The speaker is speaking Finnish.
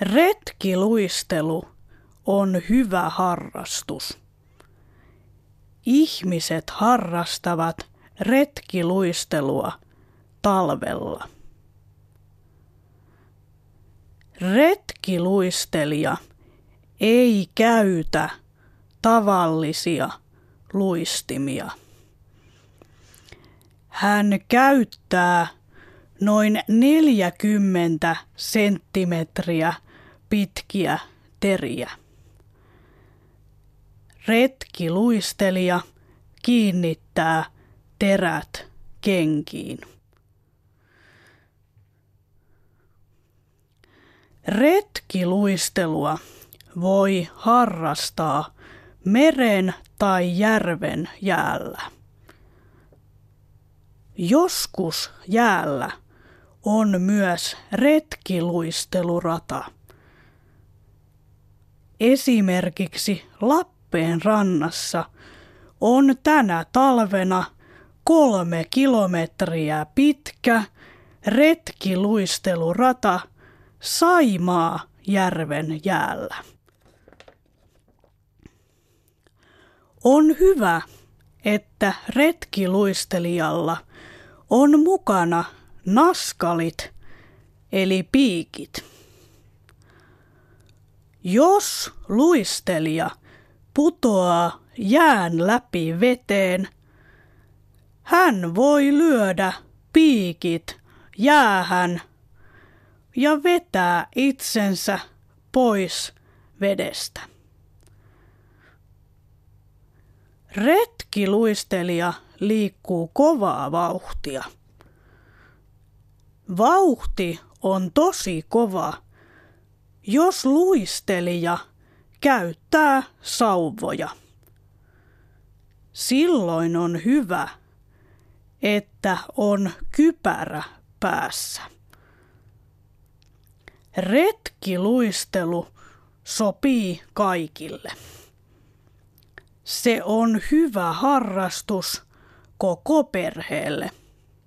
Retkiluistelu on hyvä harrastus. Ihmiset harrastavat retkiluistelua talvella. Retkiluistelija ei käytä tavallisia luistimia. Hän käyttää noin 40 senttimetriä pitkiä teriä. Retkiluistelija kiinnittää terät kenkiin. Retkiluistelua voi harrastaa meren tai järven jäällä. Joskus jäällä on myös retkiluistelurata. Esimerkiksi Lappeen rannassa on tänä talvena kolme kilometriä pitkä retkiluistelurata Saimaa järven jäällä. On hyvä, että retkiluistelijalla on mukana naskalit eli piikit. Jos luistelija putoaa jään läpi veteen, hän voi lyödä piikit jäähän ja vetää itsensä pois vedestä. Retkiluistelija liikkuu kovaa vauhtia. Vauhti on tosi kova, jos luistelija käyttää sauvoja. Silloin on hyvä, että on kypärä päässä. Retkiluistelu sopii kaikille. Se on hyvä harrastus koko perheelle.